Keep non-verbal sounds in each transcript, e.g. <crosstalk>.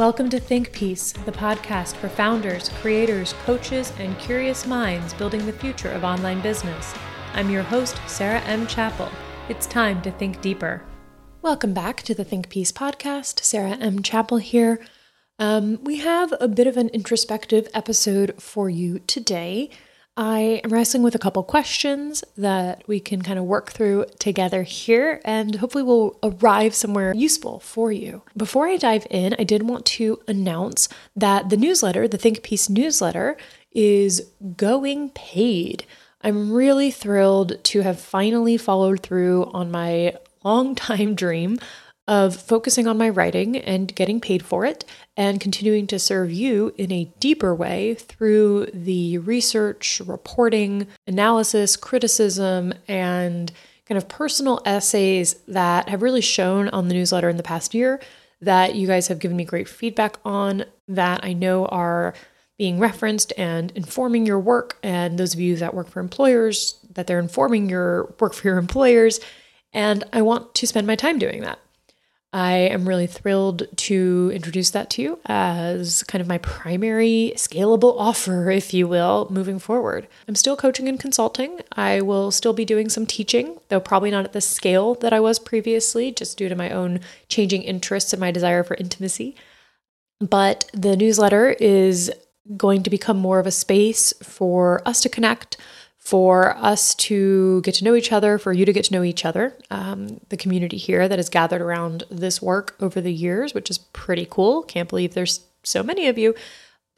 Welcome to Think Piece, the podcast for founders, creators, coaches, and curious minds building the future of online business. I'm your host, Sarah M. Chappell. It's time to think deeper. Welcome back to the Think Piece podcast. Sarah M. Chappell here. Um, we have a bit of an introspective episode for you today. I am wrestling with a couple questions that we can kind of work through together here, and hopefully, we'll arrive somewhere useful for you. Before I dive in, I did want to announce that the newsletter, the Think Piece newsletter, is going paid. I'm really thrilled to have finally followed through on my long time <laughs> dream of focusing on my writing and getting paid for it and continuing to serve you in a deeper way through the research, reporting, analysis, criticism, and kind of personal essays that have really shown on the newsletter in the past year that you guys have given me great feedback on that I know are being referenced and informing your work and those of you that work for employers that they're informing your work for your employers and I want to spend my time doing that. I am really thrilled to introduce that to you as kind of my primary scalable offer, if you will, moving forward. I'm still coaching and consulting. I will still be doing some teaching, though probably not at the scale that I was previously, just due to my own changing interests and my desire for intimacy. But the newsletter is going to become more of a space for us to connect for us to get to know each other, for you to get to know each other, um, the community here that has gathered around this work over the years, which is pretty cool. Can't believe there's so many of you.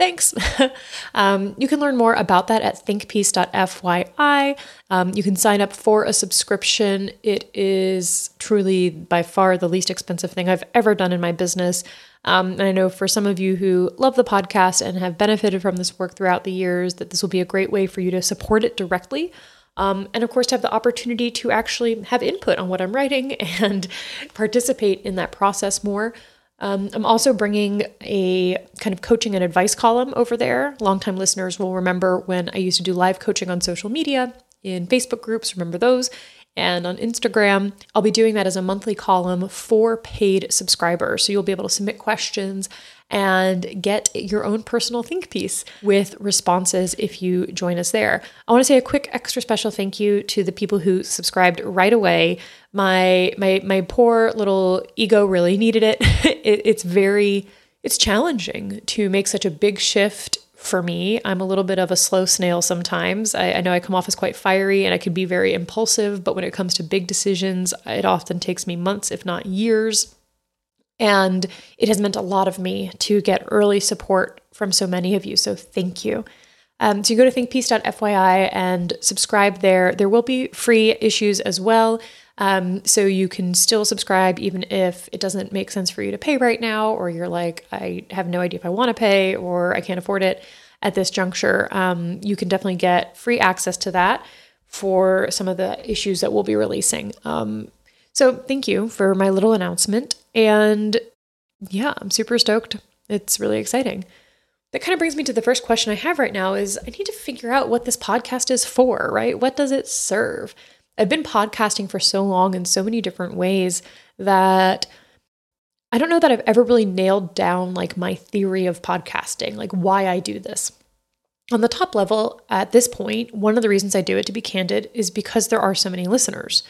Thanks. <laughs> um, you can learn more about that at thinkpiece.fyi. Um, you can sign up for a subscription. It is truly by far the least expensive thing I've ever done in my business. Um, and I know for some of you who love the podcast and have benefited from this work throughout the years, that this will be a great way for you to support it directly. Um, and of course, to have the opportunity to actually have input on what I'm writing <laughs> and participate in that process more. Um, I'm also bringing a kind of coaching and advice column over there. Longtime listeners will remember when I used to do live coaching on social media in Facebook groups, remember those and on Instagram. I'll be doing that as a monthly column for paid subscribers. So you'll be able to submit questions and get your own personal think piece with responses if you join us there. I want to say a quick extra special thank you to the people who subscribed right away. My my my poor little ego really needed it. <laughs> it it's very it's challenging to make such a big shift for me. I'm a little bit of a slow snail sometimes. I, I, know I come off as quite fiery and I can be very impulsive, but when it comes to big decisions, it often takes me months, if not years. And it has meant a lot of me to get early support from so many of you. So thank you. Um, so you go to thinkpiece.fyi and subscribe there. There will be free issues as well. Um, so you can still subscribe even if it doesn't make sense for you to pay right now, or you're like, I have no idea if I want to pay or I can't afford it at this juncture. Um, you can definitely get free access to that for some of the issues that we'll be releasing. Um, so thank you for my little announcement. And yeah, I'm super stoked. It's really exciting. That kind of brings me to the first question I have right now is I need to figure out what this podcast is for, right? What does it serve? I've been podcasting for so long in so many different ways that I don't know that I've ever really nailed down like my theory of podcasting, like why I do this. On the top level, at this point, one of the reasons I do it, to be candid, is because there are so many listeners.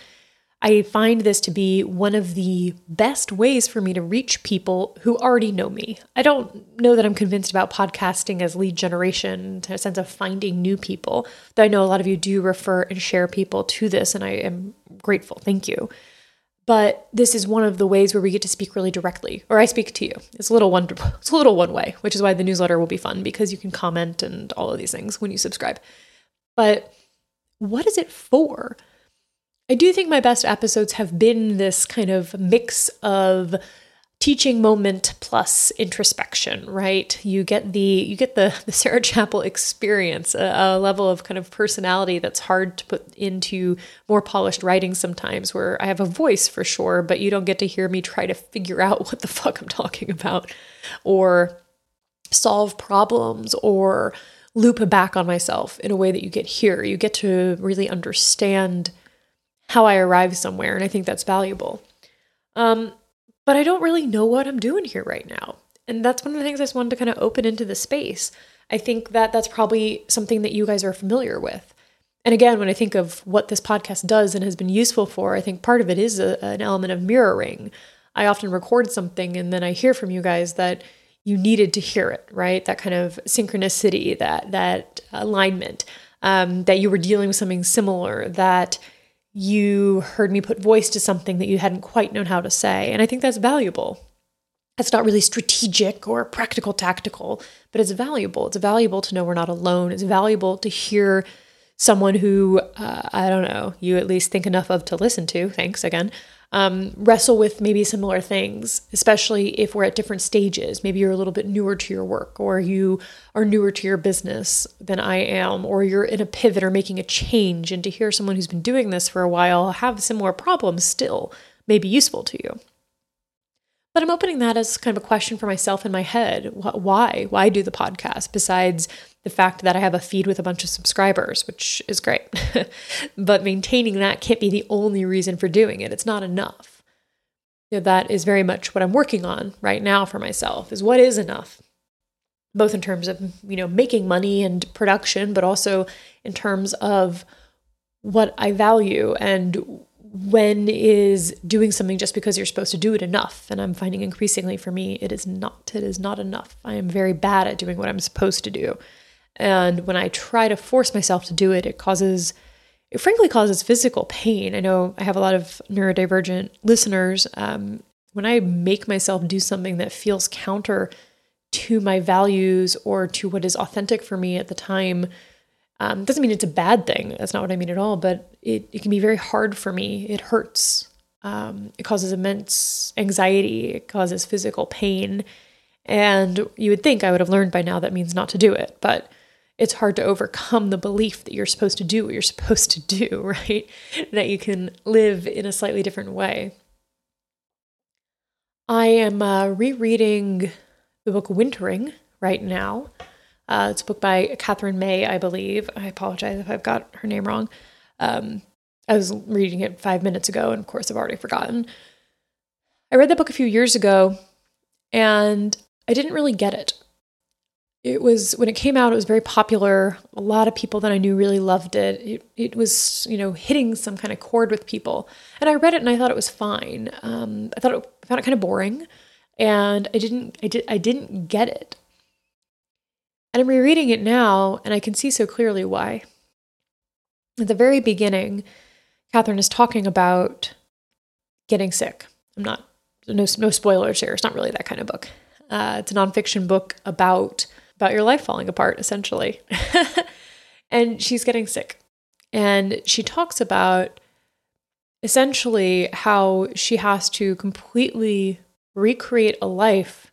I find this to be one of the best ways for me to reach people who already know me. I don't know that I'm convinced about podcasting as lead generation to a sense of finding new people, though I know a lot of you do refer and share people to this, and I am grateful. Thank you. But this is one of the ways where we get to speak really directly, or I speak to you. It's a little one, it's a little one way, which is why the newsletter will be fun because you can comment and all of these things when you subscribe. But what is it for? I do think my best episodes have been this kind of mix of teaching moment plus introspection right? You get the you get the the sarah <laughs> chappell experience a, a, level of kind of personality that's hard to put into more polished writing sometimes where i have a voice for sure but you don't get to hear me try to figure out <laughs> what the fuck i'm talking about or solve problems or loop back on myself in a way that you get here. You get to really understand how I arrive somewhere. And I think that's valuable. Um, but I don't really know what I'm doing here right now. and that's one of the things I just wanted to kind of open into the space. I think that that's probably something that you guys are familiar with. And again, when I think of what this podcast does and has been useful for, I think part of it is a, an element of mirroring. I often record something and then I hear from you guys that you needed to hear it, right? That kind of synchronicity, that that alignment, um, that you were dealing with something similar, that you heard me put voice to something that you hadn't quite known how to say. And I think that's valuable. It's not really strategic or practical tactical, but it's valuable. It's valuable to know we're not alone. It's valuable to hear someone who, uh, I don't know, you at least think enough of to listen to. Thanks again um, wrestle with maybe similar things, especially if we're at different stages. Maybe you're a little bit newer to your work, or you are newer to your business than I am, or you're in a pivot or making a change. And to hear someone who's been doing this for a while have similar problems still may be useful to you. But I'm opening that as kind of a question for myself in my head. Why? Why do the podcast besides the fact that I have a feed with a bunch of subscribers, which is great? <laughs> but maintaining that can't be the only reason for doing it. It's not enough. You know, that is very much what I'm working on right now for myself is what is enough? Both in terms of, you know, making money and production, but also in terms of what I value and when is doing something just because you're supposed to do it enough? And i'm finding increasingly for me it is not it is not enough. I am very bad at doing what i'm supposed to do. And when i try to force myself to do it it causes it frankly causes physical pain. I know i have a lot of neurodivergent listeners. Um, when i make myself do something that feels counter to my values or to what is authentic for me at the time um, doesn't mean it's a bad thing. That's not what I mean at all. But it, it can be very hard for me. It hurts. Um, it causes immense anxiety. It causes physical pain. And you would think I would have learned by now that means not to do it. But it's hard to overcome the belief that you're supposed to do what you're supposed to do, <laughs> right? that you can live in a slightly different way. I am uh, rereading the book Wintering right now. Uh, it's a book by Katherine May, I believe. I apologize if I've got her name wrong. Um, I was reading it five minutes ago, and of course, I've already forgotten. I read that book a few years ago, and I didn't really get it. It was when it came out, it was very popular. A lot of people that I knew really loved it. It, it was, you know, hitting some kind of chord with people. And I read it and I thought it was fine. Um, I thought it, I found it kind of boring, and I didn't, I did, I didn't get it. And I'm rereading it now, and I can see so clearly why. At the very beginning, Katherine is talking about getting sick. I'm not, no, no spoilers here. It's not really that kind of book. Uh, it's a nonfiction book about about your life falling apart, essentially. <laughs> and she's getting sick, and she talks about essentially how she has to completely recreate a life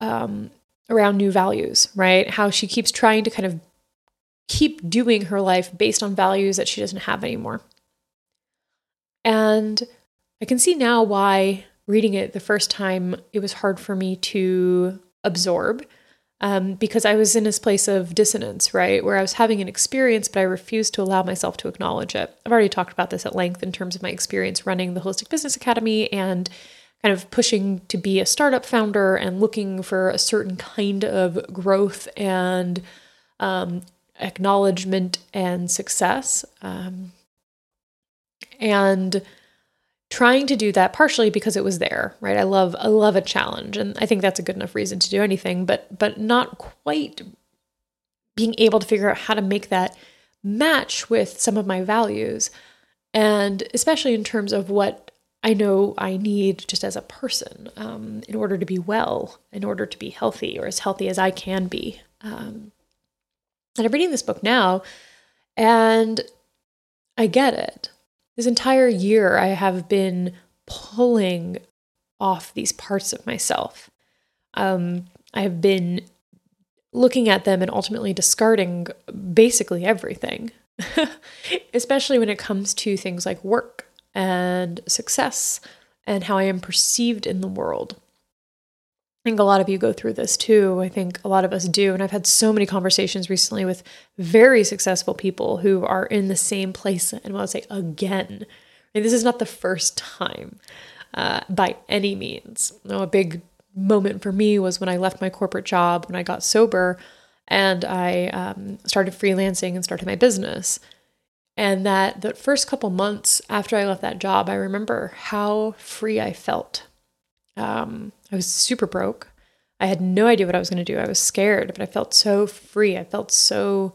um, around new values, right? How she keeps trying to kind of keep doing her life based on values that she doesn't have anymore. And I can see now why reading it the first time it was hard for me to absorb um, because I was in this place of dissonance, right? Where I was having an experience, but I refused to allow myself to acknowledge it. I've already talked about this at length in terms of my experience running the Holistic Business Academy and kind of pushing to be a startup founder and looking for a certain kind of growth and um, acknowledgement and success. Um, and trying to do that partially because it was there right i love i love a challenge and i think that's a good enough reason to do anything but but not quite being able to figure out how to make that match with some of my values and especially in terms of what I know I need just as a person um, in order to be well, in order to be healthy or as healthy as I can be. Um, and I'm reading this book now, and I get it. This entire year, I have been pulling off these parts of myself. Um, I've been looking at them and ultimately discarding basically everything, <laughs> especially when it comes to things like work and success and how I am perceived in the world. I think a lot of you go through this too. I think a lot of us do. And I've had so many conversations recently with very successful people who are in the same place. And I'll say again, I mean, this is not the first time uh, by any means. You know, a big moment for me was when I left my corporate job, when I got sober, and I um, started freelancing and started my business. And that the first couple months after I left that job, I remember how free I felt. Um, I was super broke. I had no idea what I was going to do. I was scared, but I felt so free. I felt so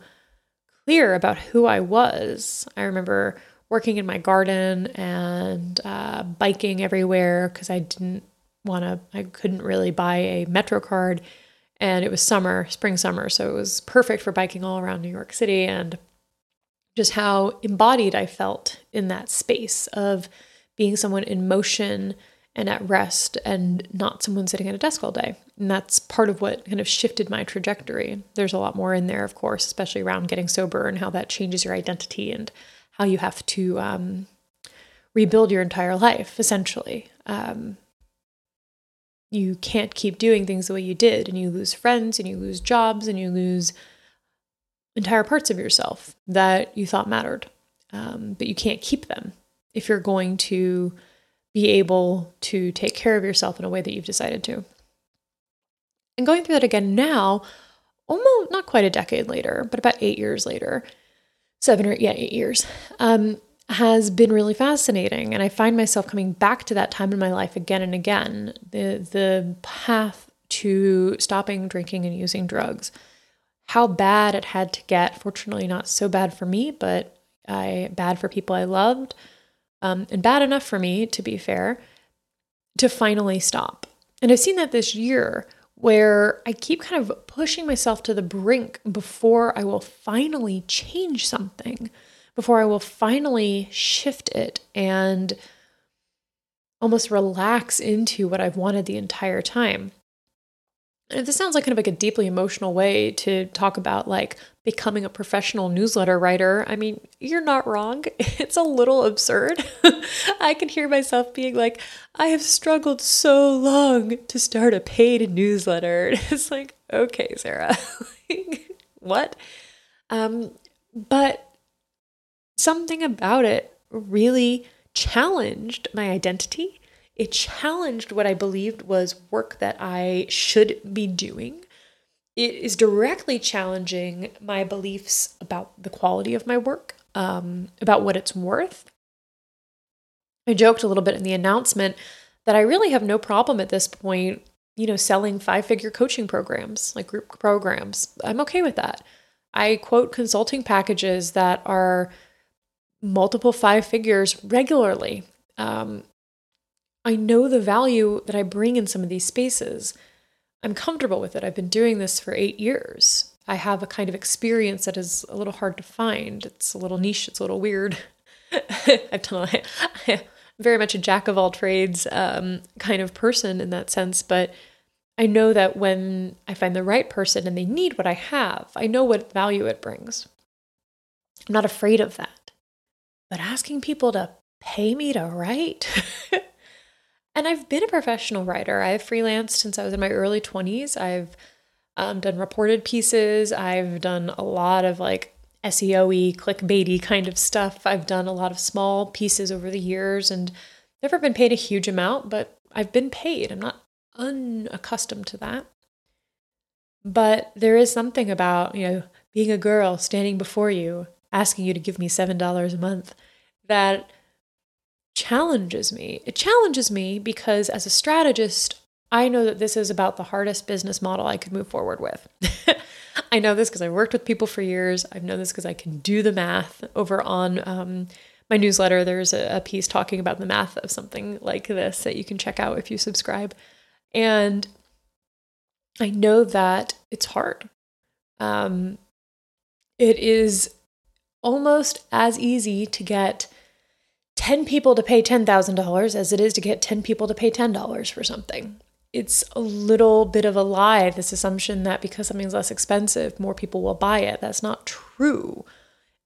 clear about who I was. I remember working in my garden and uh, biking everywhere because I didn't want to, I couldn't really buy a Metro card. And it was summer, spring, summer. So it was perfect for biking all around New York City and just how embodied I felt in that space of being someone in motion and at rest and not someone sitting at a desk all day. And that's part of what kind of shifted my trajectory. There's a lot more in there, of course, especially around getting sober and how that changes your identity and how you have to um, rebuild your entire life, essentially. Um, you can't keep doing things the way you did, and you lose friends, and you lose jobs, and you lose entire parts of yourself that you thought mattered. Um, but you can't keep them if you're going to be able to take care of yourself in a way that you've decided to. And going through that again now, almost not quite a decade later, but about eight years later, seven or yeah, eight years, um, has been really fascinating. And I find myself coming back to that time in my life again and again. The the path to stopping drinking and using drugs, how bad it had to get. Fortunately, not so bad for me, but I bad for people I loved um, and bad enough for me, to be fair, to finally stop. And I've seen that this year where I keep kind of pushing myself to the brink before I will finally change something, before I will finally shift it and almost relax into what I've wanted the entire time. This sounds like kind of like a deeply emotional way to talk about like becoming a professional newsletter writer. I mean, you're not wrong. <laughs> It's a little absurd. <laughs> I can hear myself being like, I have struggled so long to start a paid newsletter. <laughs> it's like, okay, Sarah, what? Um, but something about it really challenged my identity it challenged what I believed was work that I should be doing. It is directly challenging my beliefs about the quality of my work, um, about what it's worth. I joked a little bit in the announcement that I really have no problem at this point, you know, selling five figure coaching programs, like group programs. I'm okay with that. I quote consulting packages that are multiple five figures regularly. Um, I know the value that I bring in some of these spaces. I'm comfortable with it. I've been doing this for eight years. I have a kind of experience that is a little hard to find. It's a little niche, it's a little weird. <laughs> I've done a, I'm <laughs> very much a jack of all trades um, kind of person in that sense, but I know that when I find the right person and they need what I have, I know what value it brings. I'm not afraid of that. But asking people to pay me to write, <laughs> And I've been a professional writer. I've freelanced since I was in my early 20s. I've um, done reported pieces. I've done a lot of like SEO clickbaity kind of stuff. I've done a lot of small pieces over the years and never been paid a huge amount, but I've been paid. I'm not unaccustomed to that. But there is something about, you know, being a girl standing before you, asking you to give me $7 a month that challenges me. It challenges me because as a strategist, I know that this is about the hardest business model I could move forward with. <laughs> I know this because I worked with people for years. I've known this because I can do the math over on um, my newsletter. There's a, a piece talking about the math of something like this that you can check out if you subscribe. And I know that it's hard. Um, it is almost as easy to get 10 people to pay $10,000 as it is to get 10 people to pay $10 for something. It's a little bit of a lie, this assumption that because something's less expensive, more people will buy it. That's not true.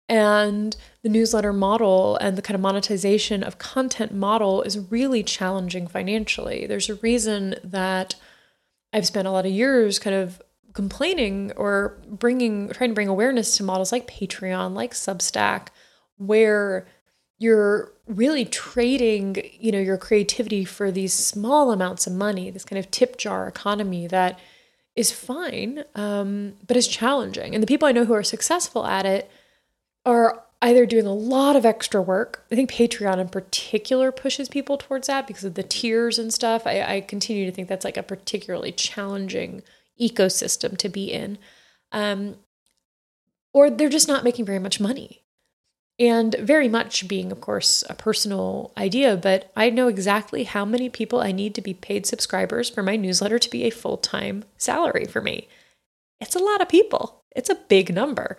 And the newsletter model and the kind of monetization of content model is really challenging financially. There's a reason that I've spent a lot of years kind of complaining or bringing, trying to bring awareness to models like Patreon, like Substack, where you're really trading, you know, your creativity for these small amounts of money, this kind of tip jar economy that is fine, um, but is challenging. And the people I know who are successful at it are either doing a lot of extra work. I think Patreon in particular pushes people towards that because of the tiers and stuff. I, I continue to think that's like a particularly challenging ecosystem to be in. Um, or they're just not making very much money. And very much being, of course, a personal idea, but I know exactly how many people I need to be paid subscribers for my newsletter to be a full time salary for me. It's a lot of people, it's a big number.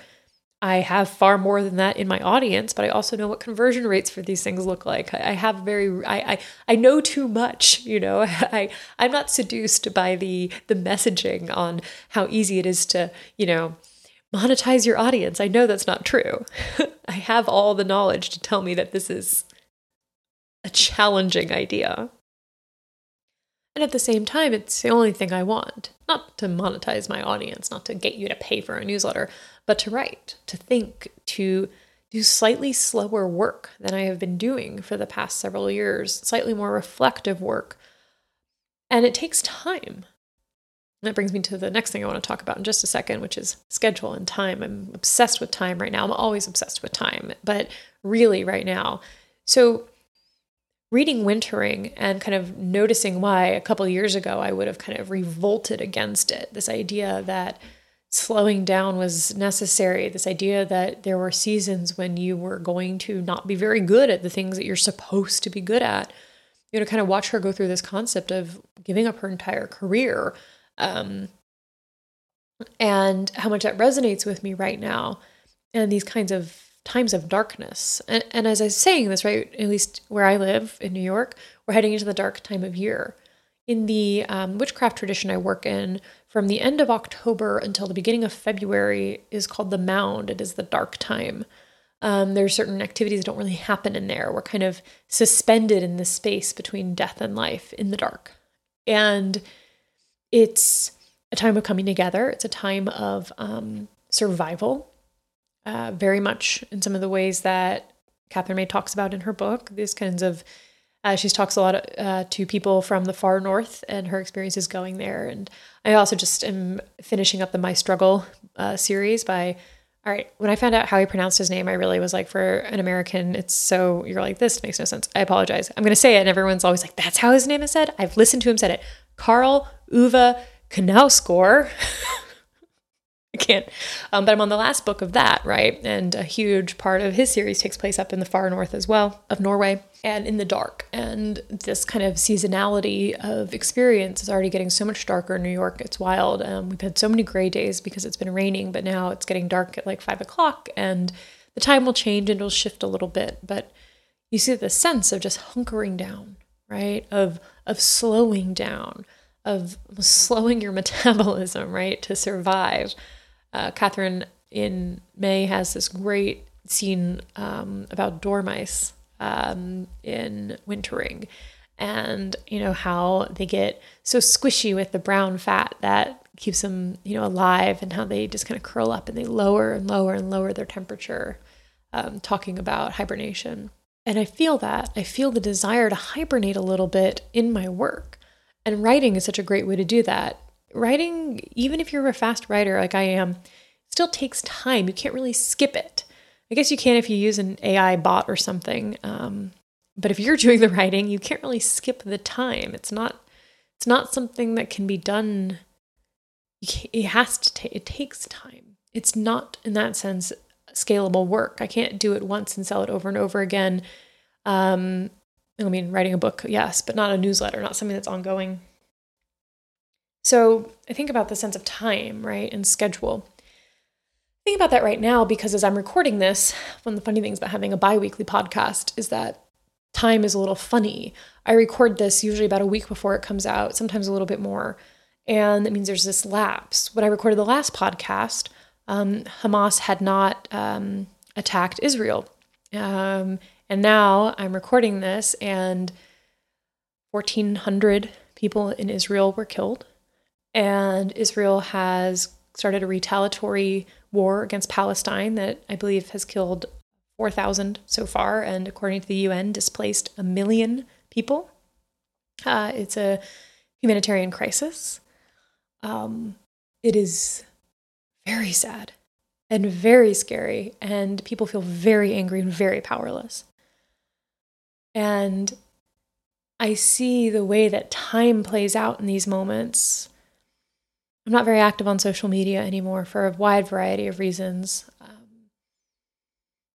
I have far more than that in my audience, but I also know what conversion rates for these things look like. I have very I I, I know too much, <laughs> you know. I I'm not seduced by the the messaging on how easy it is to, you know, monetize your audience. I know that's not true. <laughs> I have all the knowledge to tell me that this is a challenging idea. And at the same time, it's the only thing I want. Not to monetize my audience, not to get you to pay for a newsletter, but to write, to think, to do slightly slower work than I have been doing for the past several years, slightly more reflective work. And it takes time. That brings me to the next thing I want to talk about in just a second, which is schedule and time. I'm obsessed with time right now. I'm always obsessed with time, but really right now. So, reading Wintering and kind of noticing why a couple years ago I would have kind of revolted against it. This idea that slowing down was necessary, this idea that there were seasons when you were going to not be very good at the things that you're supposed to be good at. You know, kind of watch her go through this concept of giving up her entire career. Um, and how much that resonates with me right now. And these kinds of times of darkness. And, and as I was saying this, right, at least where I live in New York, we're heading into the dark time of year. In the um, witchcraft tradition I work in, from the end of October until the beginning of February is called the mound. It is the dark time. Um, there are certain activities that don't really happen in there. We're kind of suspended in the space between death and life in the dark. And it's a time of coming together, it's a time of um, survival uh, very much in some of the ways that Katherine May talks about in her book. These kinds of, uh, she talks a lot uh, to people from the far north and her experiences going there. And I also just am finishing up the My Struggle uh, series by, all right, when I found out how he pronounced his name, I really was like, for an American, it's so, you're like, this makes no sense. I apologize. I'm going to say it. And everyone's always like, that's how his name is said. I've listened to him said it. Karl Ove Knausgård. <laughs> I can't. Um, but I'm on the last book of that, right? And a huge part of his series takes place up in the far north as well of Norway and in the dark. And this kind of seasonality of experience is already getting so much darker in New York. It's wild. Um, we've had so many gray days because it's been raining, but now it's getting dark at like five o'clock and the time will change and it'll shift a little bit. But you see the sense of just hunkering down, right? Of of slowing down, of slowing your <laughs> metabolism, right, to survive. Uh, Katherine in May has this great scene um, about dormice um, in wintering and you know how they get so squishy with the brown fat that keeps them you know alive and how they just kind of curl up and they lower and lower and lower their temperature um, talking about hibernation. And i feel that. I feel the desire to hibernate a little bit in my work and writing is such a great way to do that writing, even if you're a fast writer like I am, still takes time. You can't really skip it. I guess you can if you use an AI bot or something. Um, but if you're <laughs> doing the writing, you can't really skip the time. It's not. It's not something that can be done. It has to. take. it takes time. It's not in that sense scalable work. I can't do it once and sell it over and over again. Um, I mean, writing a book, yes, but not a newsletter, not something that's ongoing. So I think about the sense of time, right, and schedule. Think about that right now because as I'm recording this, one of the funny things about having a bi weekly podcast is that time is a little funny. I record this usually about a week before it comes out, sometimes a little bit more. And that means there's this lapse. When I recorded the last podcast, um, Hamas had not um, attacked Israel. Um, and now I'm recording this, and 1,400 people in Israel were killed and Israel has started a retaliatory war against Palestine that I believe has killed 4,000 so far, and according to the UN, displaced a million people. Uh, it's a humanitarian crisis. Um, it is very sad and very scary, and people feel very angry and very powerless. And I see the way that time plays out in these moments. I'm not very active on social media anymore for a wide variety of reasons. Um,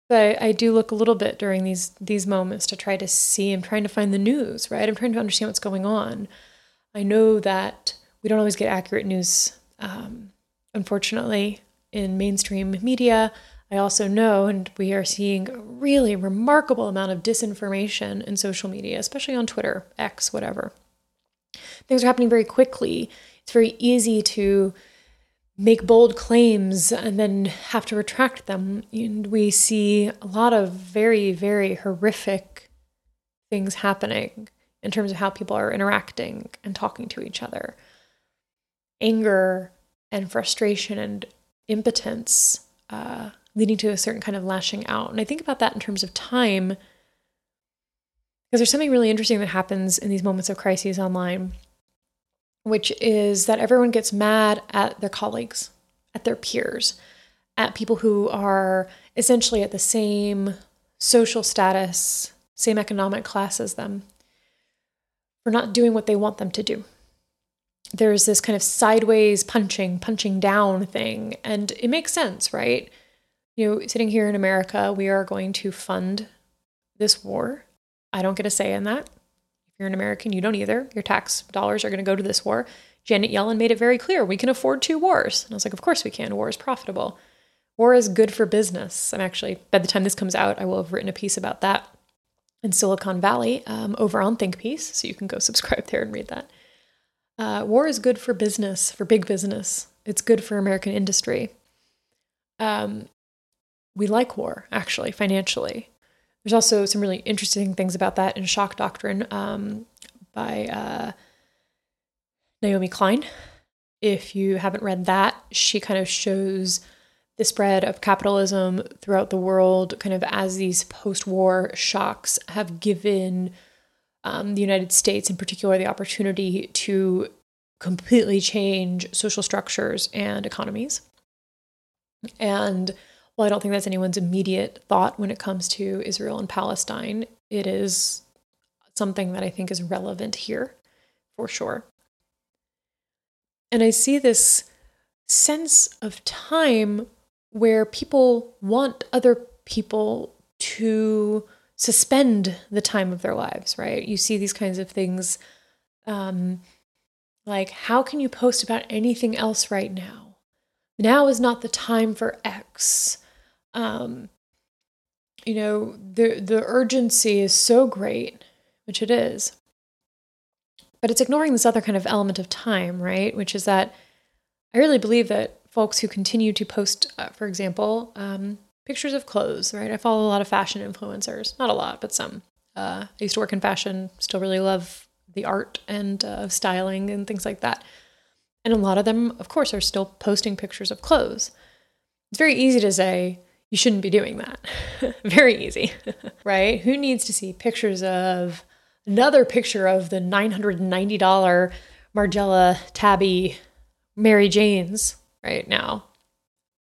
but I, I, do look a little bit during these these moments to try to see. I'm trying to find the news, right? I'm trying to understand what's going on. I know that we don't always get accurate news, um, unfortunately, in mainstream media. I also know, and we are seeing a really remarkable amount of disinformation in social media, especially on Twitter, X, whatever. Things are happening very quickly. It's very easy to make bold claims and then have to retract them. And we see a lot of very, very horrific things happening in terms of how people are interacting and talking to each other. Anger and frustration and impotence uh, leading to a certain kind of lashing out. And I think about that in terms of time, because there's something really interesting that happens in these moments of crises online, which is that everyone gets mad at their colleagues, at their peers, at people who are essentially at the same social status, same economic class as them, for not doing what they want them to do there's this kind of sideways punching, punching down thing. And it makes sense, right? You know, sitting here in America, we are going to fund this war. I don't get a say in that. If you're an American, you don't either. Your tax dollars are going to go to this war. Janet Yellen made it very clear we can afford two wars. And I was like, of course we can. War is profitable. War is good for business. I'm actually, by the time this comes out, I will have written a piece about that in Silicon Valley um, over on ThinkPiece. So you can go <laughs> subscribe there and read that. Uh, war is good for business, for big business. It's good for American industry. Um, we like war, actually, financially. There's also some really interesting things about that in Shock Doctrine um, by uh, Naomi Klein. If you haven't read that, she kind of shows the spread of capitalism throughout the world, kind of as these post war shocks have given um, the United States, in particular, the opportunity to completely change social structures and economies. And while I don't think that's anyone's immediate thought when it comes to Israel and Palestine, it is something that I think is relevant here for sure. And I see this sense of time where people want other people to suspend the time of their lives, right? You see these kinds of things um, like, how can you post about anything else right now? Now is not the time for X. Um, you know, the the urgency is so great, which it is. But it's ignoring this other kind of element of time, right? Which is that I really believe that folks who continue to post, uh, for example, um, pictures of clothes, right? I follow a lot of fashion influencers, not a lot, but some. Uh, I used to work in fashion, still really love the art and uh, styling and things like that. And a lot of them, of course, are still posting pictures of clothes. It's very easy to say, you shouldn't be doing that. <laughs> very easy, <laughs> right? Who needs to see pictures of another picture of the $990 Margiela Tabi Mary Janes right now?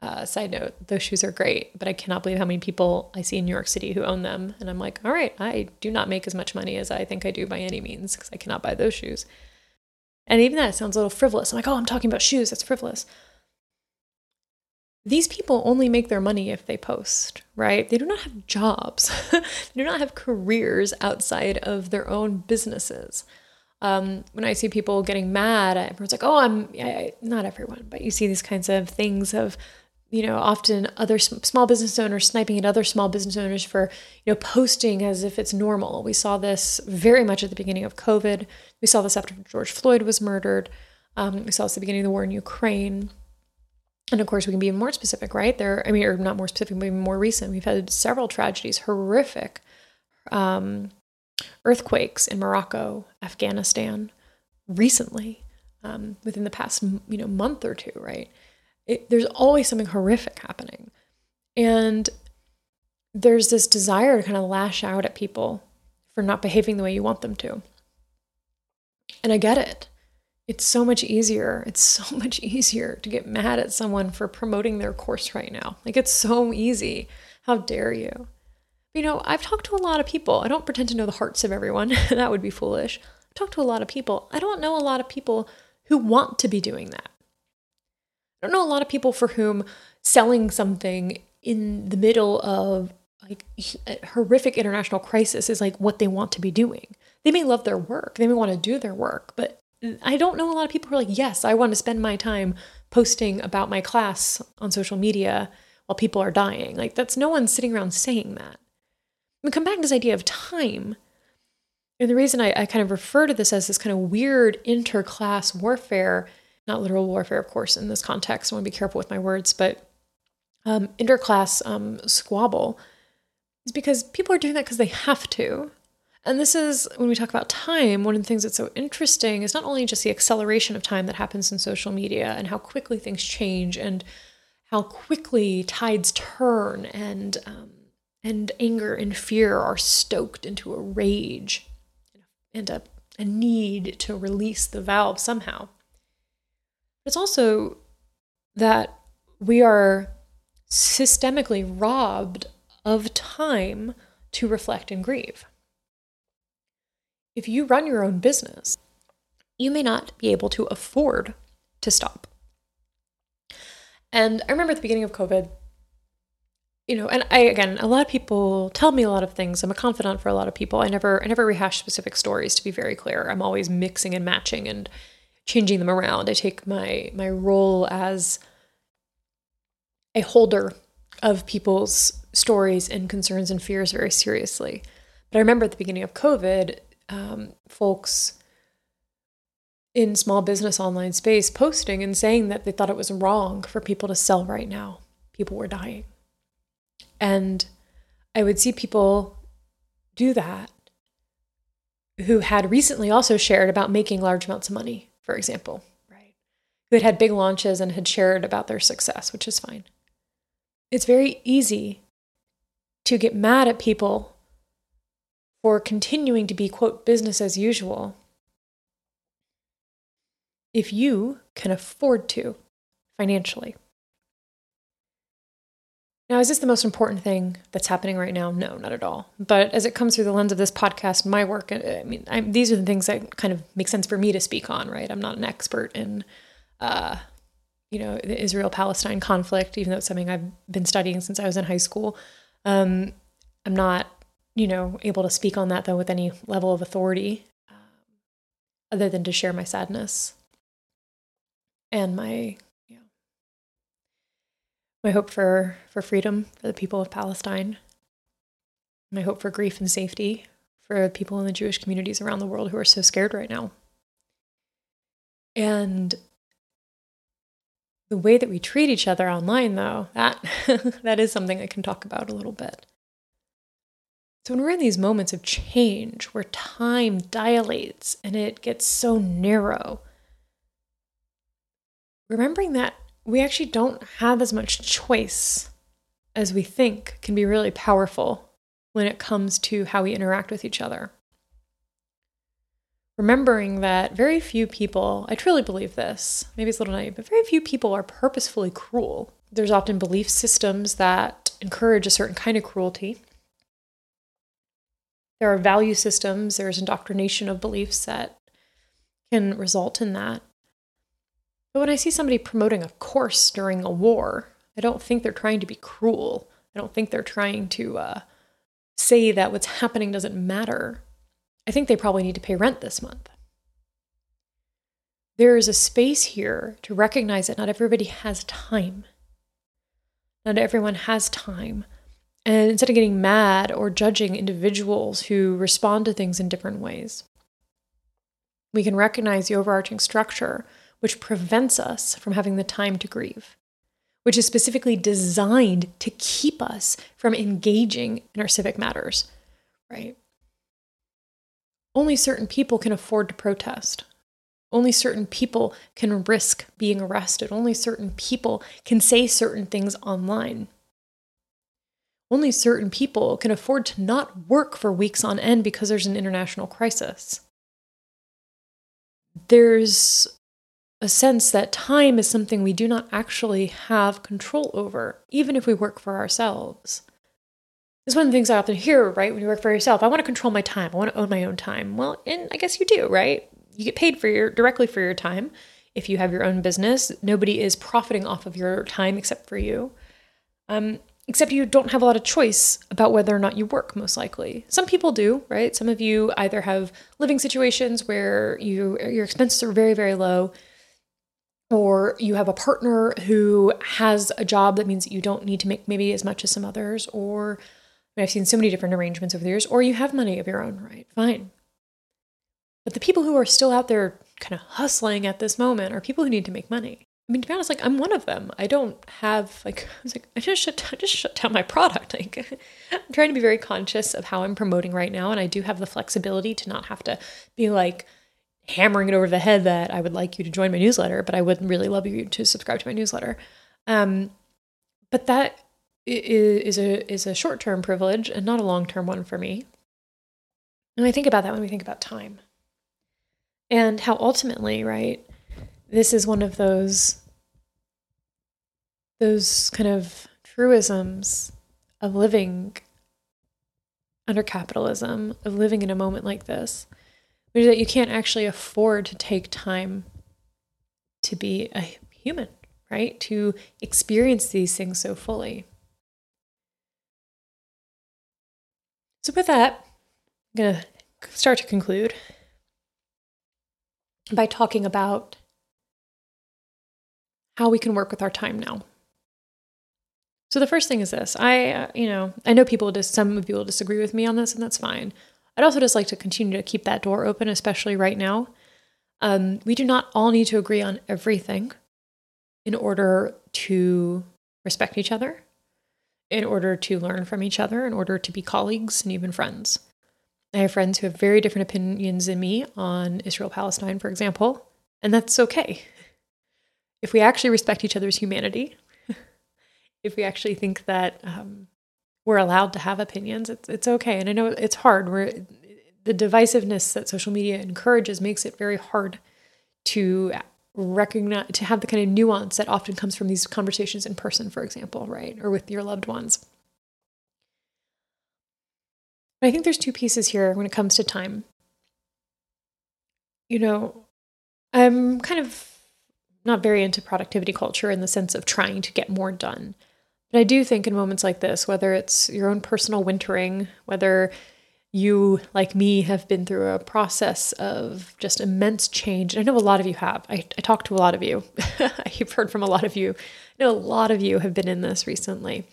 Uh, side note, those shoes are great, but I cannot believe how many people I see in New York City who own them. And I'm like, all right, I do not make as much money as I think I do by any means because I cannot buy those shoes. And even that sounds a little frivolous. I'm like, oh, I'm talking about shoes. That's frivolous. These people only make their money if they post, right? They do not have jobs, <laughs> they do not have careers outside of their own businesses. Um, when I see people getting mad, everyone's like, "Oh, I'm I, not everyone," but you see these kinds of things of you know, often other small business owners sniping at other small business owners for, you know, posting as if it's normal. We saw this very much at the beginning of COVID. We saw this after George Floyd was murdered. Um, we saw this at the beginning of the war in Ukraine. And of course, we can be even more specific, right? There, I mean, or not more specific, but even more recent. We've had several tragedies, horrific um, earthquakes in Morocco, Afghanistan, recently, um, within the past, you know, month or two, right? it, there's always something horrific happening. And there's this desire to kind of lash out at people for not behaving the way you want them to. And I get it. It's so much easier. It's so <laughs> much easier to get mad at someone for promoting their course right now. Like, it's so easy. How dare you? You know, I've talked to a lot of people. I don't pretend to know the hearts of everyone. <laughs> that would be foolish. I've talked to a lot of people. I don't know a lot of people who want to be doing that. I don't know a lot of people for whom selling something in the middle of like horrific international crisis is like what they want to be doing. They may love their work, they may want to do their work, but I don't know a lot of people who are like, yes, I want to spend my time posting about my class on social media while people are dying. Like, that's no one sitting around saying that. We come back to this idea of time. And the reason I, I kind of refer to this as this kind of weird interclass warfare, not literal warfare, of course, in this context, I want to be careful with my words, but um, interclass um, squabble is because people are doing that because they have to. And this is when we talk about time, one of the things that's so interesting is not only just the acceleration of time that happens in social media and how quickly things change and how quickly tides turn and um, and anger and fear are stoked into a rage and a, a need to release the valve somehow. It's also that we are systemically robbed of time to reflect and grieve. If you run your own business, you may not be able to afford to stop. And I remember at the beginning of COVID, you know, and I again, a lot of people tell me a lot of things. I'm a confidant for a lot of people. I never I never rehash specific stories to be very clear. I'm always mixing and matching and changing them around. I take my my role as a holder of people's stories and concerns and fears very seriously. But I remember at the beginning of COVID, um, folks in small business online space posting and saying that they thought it was wrong for people to sell right now. People were dying. And I would see people do that who had recently also shared about making large amounts of money, for example, right? Who had had big launches and had shared about their success, which is fine. It's very easy to get mad at people for continuing to be, quote, business as usual if you can afford to financially. Now, is this the most important thing that's happening right now? No, not at all. But as it comes through the lens of this podcast, my work, I mean, I'm, these are the things that kind of make sense for me to speak on, right? I'm not an expert in, uh, you know, the Israel Palestine conflict, even though it's something I've been studying since I was in high school. Um, I'm not, you know, able to speak on that though with any level of authority, um, other than to share my sadness and my yeah my hope for, for freedom for the people of Palestine, my hope for grief and safety for people in the Jewish communities around the world who are so scared right now. And the way that we treat each other online, though, that, <laughs> that is something I can talk about a little bit. So, when we're in these moments of change where time dilates and it gets so narrow, remembering that we actually don't have as much choice as we think can be really powerful when it comes to how we interact with each other. Remembering that very few people, I truly believe this, maybe it's a little naive, but very few people are purposefully cruel. There's often belief systems that encourage a certain kind of cruelty. There are value systems, there's indoctrination of beliefs that can result in that. But when I see somebody promoting a course during a war, I don't think they're trying to be cruel. I don't think they're trying to uh, say that what's happening doesn't matter. I think they probably need to pay rent this month. There is a space here to recognize that not everybody has time. Not everyone has time. And instead of getting mad or judging individuals who respond to things in different ways, we can recognize the overarching structure which prevents us from having the time to grieve, which is specifically designed to keep us from engaging in our civic matters, right? Only certain people can afford to protest. Only certain people can risk being arrested. Only certain people can say certain things online. Only certain people can afford to not work for weeks on end because there's an international crisis. There's a sense that time is something we do not actually have control over, even if we work for ourselves. Is one of the things I often hear, right? When you work for yourself, I want to control my time. I want to own my own time. Well, and I guess you do, right? You get paid for your directly for your time. If you have your own business, nobody is profiting off of your time except for you. Um, except you don't have a lot of choice about whether or not you work most likely. Some people do right? Some of you either have living situations where you your expenses are very very low or you have a partner who has a job that means that you don't need to make maybe as much as some others or I mean, I've seen so many different arrangements over the years or you have money of your own right? Fine. But the people who are still out there kind of hustling at this moment are people who need to make money I mean, to be honest, like I'm one of them. I don't have like <laughs> I was like I just shut I just shut down my product. <laughs> Like I'm trying to be very conscious of how I'm promoting right now, and I do have the flexibility to not have to be like hammering it over the head that I would like you to join my newsletter, but I would really love you to subscribe to my newsletter. Um, but that is a is a short term privilege and not a long term one for me. And I think about that when we think about time, and how ultimately, right this is one of those those kind of truisms of living under capitalism, of living in a moment like this, which is that you can't actually afford to take time to be a human, right? To experience these things so fully. So, with that, I'm going to start to conclude by talking about how we can work with our time now. So the first thing is this. I, uh, you know, I know people just some people disagree with me on this, and that's fine. I'd also just like to continue to keep that door open, especially right now. Um, we do not all need to agree on everything in order to respect each other, in order to learn from each other, in order to be colleagues and even friends. I have friends who have very different opinions than me on Israel Palestine, for example, and that's okay if we actually respect each other's humanity, <laughs> if we actually think that um, we're allowed to have opinions, it's it's okay. And I know it's hard. We're the divisiveness that social media encourages makes it very hard to recognize to have the kind of nuance that often comes from these conversations in person, for example, right, or with your loved ones. I think there's two pieces here when it comes to time. You know, I'm kind of not very into productivity culture in the sense of trying to get more done. But I do think in moments like this, whether it's your own personal wintering, whether you, like me, have been through a process of just immense change. I know a lot of you have. I, I talk to a lot of you. <laughs> I've heard from a lot of you. I know a lot of you have been in this recently.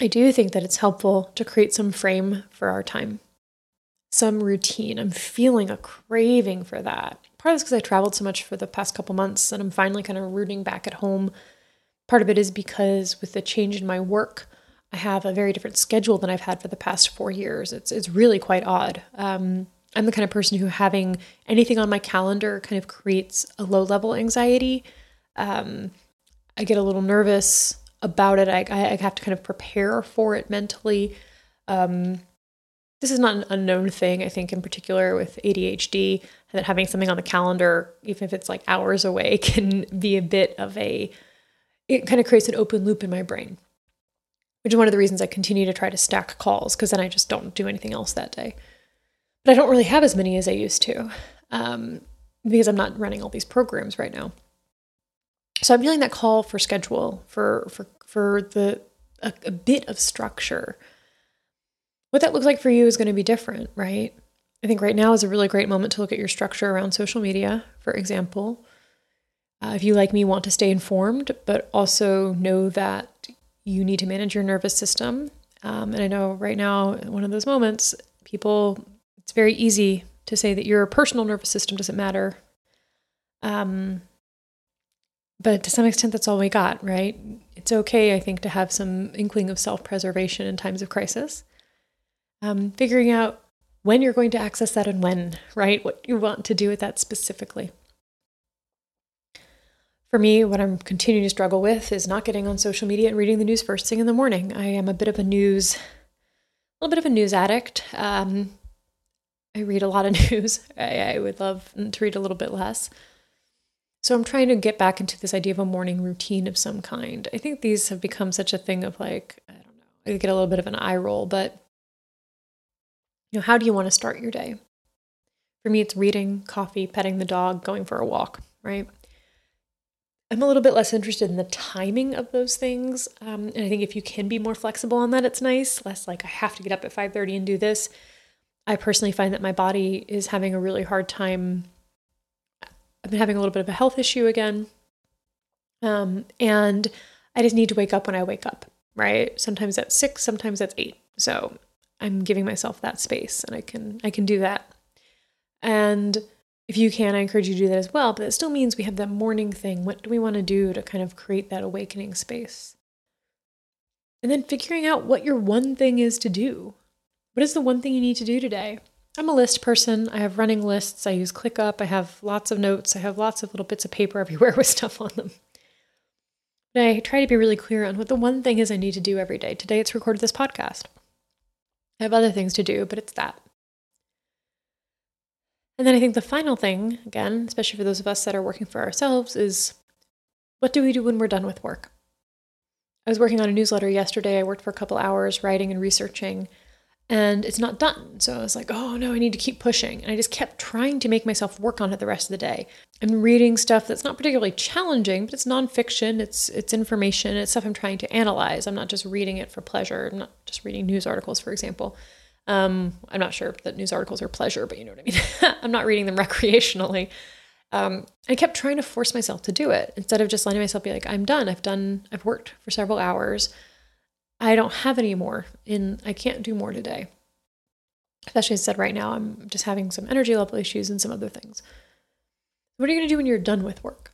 I do think that it's helpful to create some frame for our time, some routine. I'm feeling a craving for that part of it's because I traveled so much for the past couple months and I'm finally kind of rooting back at home. Part of it is because with the change in my work, I have a very different schedule than I've had for the past four years. It's it's really quite odd. Um, I'm the kind of person who having anything on my calendar kind of creates a low level anxiety. Um, I get a little nervous about it. I, I have to kind of prepare for it mentally. Um, this is not an unknown thing, I think, in particular with ADHD, that having something on the calendar, even if it's like hours away, <laughs> can be a bit of a, it kind of creates an open loop in my brain, which is one of the reasons I continue to try to stack calls because then I just don't do anything else that day. But I don't really have as many as I used to um, because I'm not running all these programs right now. So I'm feeling that call for schedule, for, for, for the, a, a bit of structure what that looks like for you is going to be different, right? I think right now is a really great moment to look at your structure around social media, for example. Uh, if you, like me, want to stay informed, but also know that you need to manage your nervous system. Um, and I know right now, one of those moments, people, it's very easy to say that your personal nervous system doesn't matter. Um, but to some extent, that's all we got, right? It's okay, I think, to have some inkling of self preservation in times of crisis um, figuring out when you're going to access that and when, right? What you want to do with that specifically. For me, what I'm continuing to struggle with is not getting on social media and reading the news first thing in the morning. I am a bit of a news, a little bit of a news addict. Um, I read a lot of <laughs> news. I, I would love to read a little bit less. So I'm trying to get back into this idea of a morning routine of some kind. I think these have become such a thing of like, I don't know, I get a little bit of an eye roll, but you know, how do you want to start your day? For me, it's reading, coffee, petting the dog, going for a walk, right? I'm a little bit less interested in the timing of those things. Um, and I think if you can be more flexible on that, it's nice. Less like I have to get up at 5:30 and do this. I personally find that my body is having a really hard time. I've been having a little bit of a health issue again. Um, and I just need to wake up when I wake up, right? Sometimes that's six, sometimes that's eight. So I'm giving myself that space and I can I can do that. And if you can, I encourage you to do that as well. But it still means we have that morning thing. What do we want to do to kind of create that awakening space? And then figuring out what your one thing is to do. What is the one thing you need to do today? I'm a list person. I have running lists. I use ClickUp. I have lots of notes. I have lots of little bits of paper everywhere <laughs> with stuff on them. But I try to be really clear on what the one thing is I need to do every day. Today it's recorded this podcast. I have other things to do, but it's that. And then I think the final thing, again, especially for those of us that are working for ourselves, is what do we do when we're done with work? I was working on a newsletter yesterday. I worked for a couple hours writing and researching and it's not done. So I was like, oh no, I need to keep pushing. And I just kept trying to make myself work on it the rest of the day. I'm reading stuff that's not particularly challenging, but it's nonfiction, it's it's information, it's stuff I'm trying to analyze. I'm not just reading it for pleasure. I'm not just reading news articles, for example. Um, I'm not sure that news articles are pleasure, but you know what I mean. <laughs> I'm not reading them <laughs> recreationally. Um, I kept trying to force myself to do it instead of just letting myself be like, I'm done. I've done, I've worked for several hours. I don't have any more and I can't do more today. Especially as I said right now, I'm just having some energy level issues and some other things. What are you going to do when you're done with work?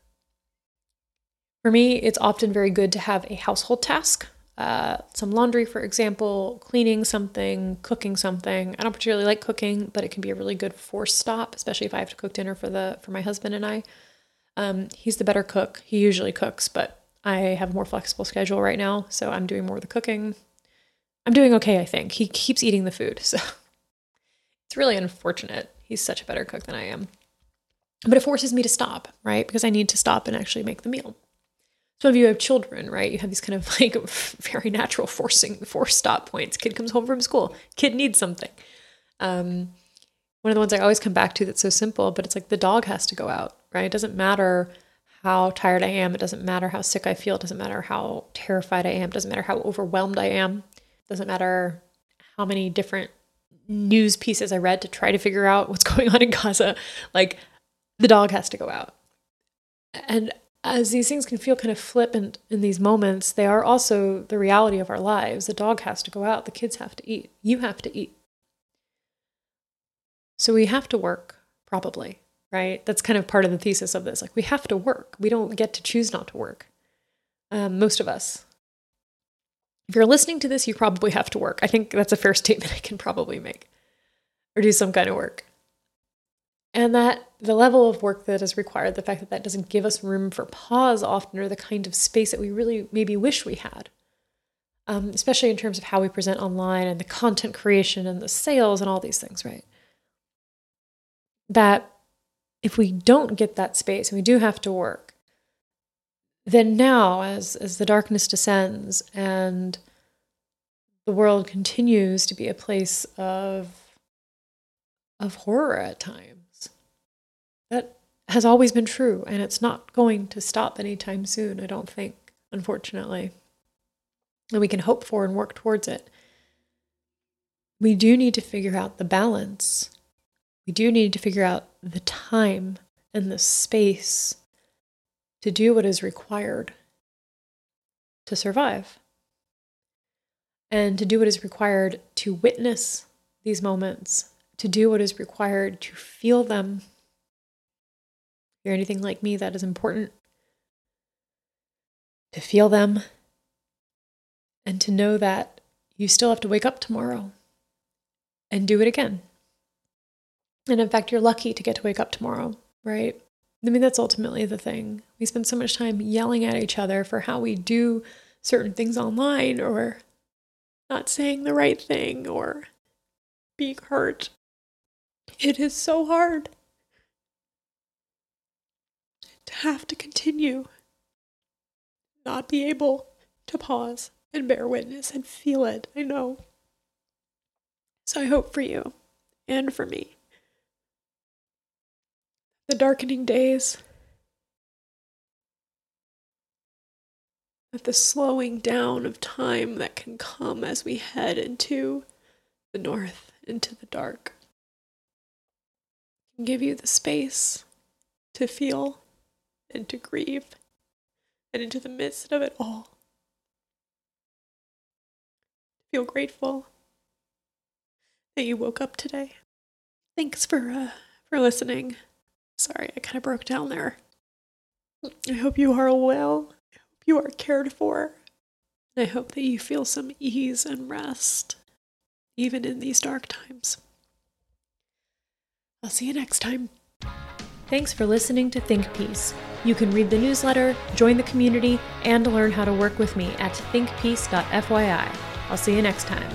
For me, it's often very good to have a household task. Uh, some laundry, for example, cleaning something, cooking something. I don't particularly like cooking, but it can be a really good force stop, especially if I have to cook dinner for the for my husband and I. Um, he's the better cook. He usually cooks, but I have a more flexible schedule right now, so I'm doing more of the cooking. I'm doing okay, I think. He keeps eating the food, <laughs> so it's really unfortunate. He's such a better cook than I am. But it forces me to stop, right? Because I need to stop and actually make the meal. Some of you have children, right? You have these kind of <laughs> like very natural forcing force stop points. Kid comes home from school, kid needs something. Um, one of the ones I always come back to that's so simple, but it's like the dog has to go out, right? It doesn't matter how tired I am. It doesn't matter how sick I feel. It doesn't matter how terrified I am. It doesn't matter how overwhelmed I am. It doesn't matter how many different news pieces I read to try to figure out what's <laughs> going on in Gaza. Like, the dog has to go out. And as these things can feel kind of flippant in these moments, they are also the reality of our lives. The dog has to go out. The kids have to eat. You have to eat. So we have to work, probably right? That's kind of part of the thesis of this. Like, we have to work, we don't get to choose not to work. Um, most of us. If you're listening to this, you probably have to work. I think that's a fair <laughs> statement I can probably make, or do some kind of work. And that the level of work that is required, the fact that that doesn't give us room for pause often, or the kind of space that we really maybe wish we had, um, especially in terms of how we present online and the content creation and the sales and all these things, right? That if we don't get that space and we do have to work, then now, as, as the darkness descends and the world continues to be a place of, of horror at times, that has always been true, and it's not going to stop anytime soon, I don't think, unfortunately. And we can hope for and work towards it. We do need to figure out the balance we do need to figure out the time and the space to do what is required to survive and to do what is required to witness these moments, to do what is required to feel them. If you're anything like me, that is important. To feel them and to know that you still have to wake up tomorrow and do it again. And in fact, you're lucky to get to wake up tomorrow, right? I mean, that's ultimately the thing. We spend so much time yelling at each other for how we do certain things online or not saying the right thing or being hurt. It is so hard to have to continue, not be able to pause and bear witness and feel it. I know. So I hope for you and for me. The darkening days, that the slowing down of time that can come as we head into the north, into the dark, can give you the space to feel and to grieve and into the midst of it all. Feel grateful that you woke up today. Thanks for uh, for listening. Sorry, I kind of broke down there. I hope you are well. I hope you are cared for. I hope that you feel some ease and rest, even in these dark times. I'll see you next time. Thanks for listening to Think Peace. You can read the newsletter, join the community, and learn how to work with me at thinkpeace.fyi. I'll see you next time.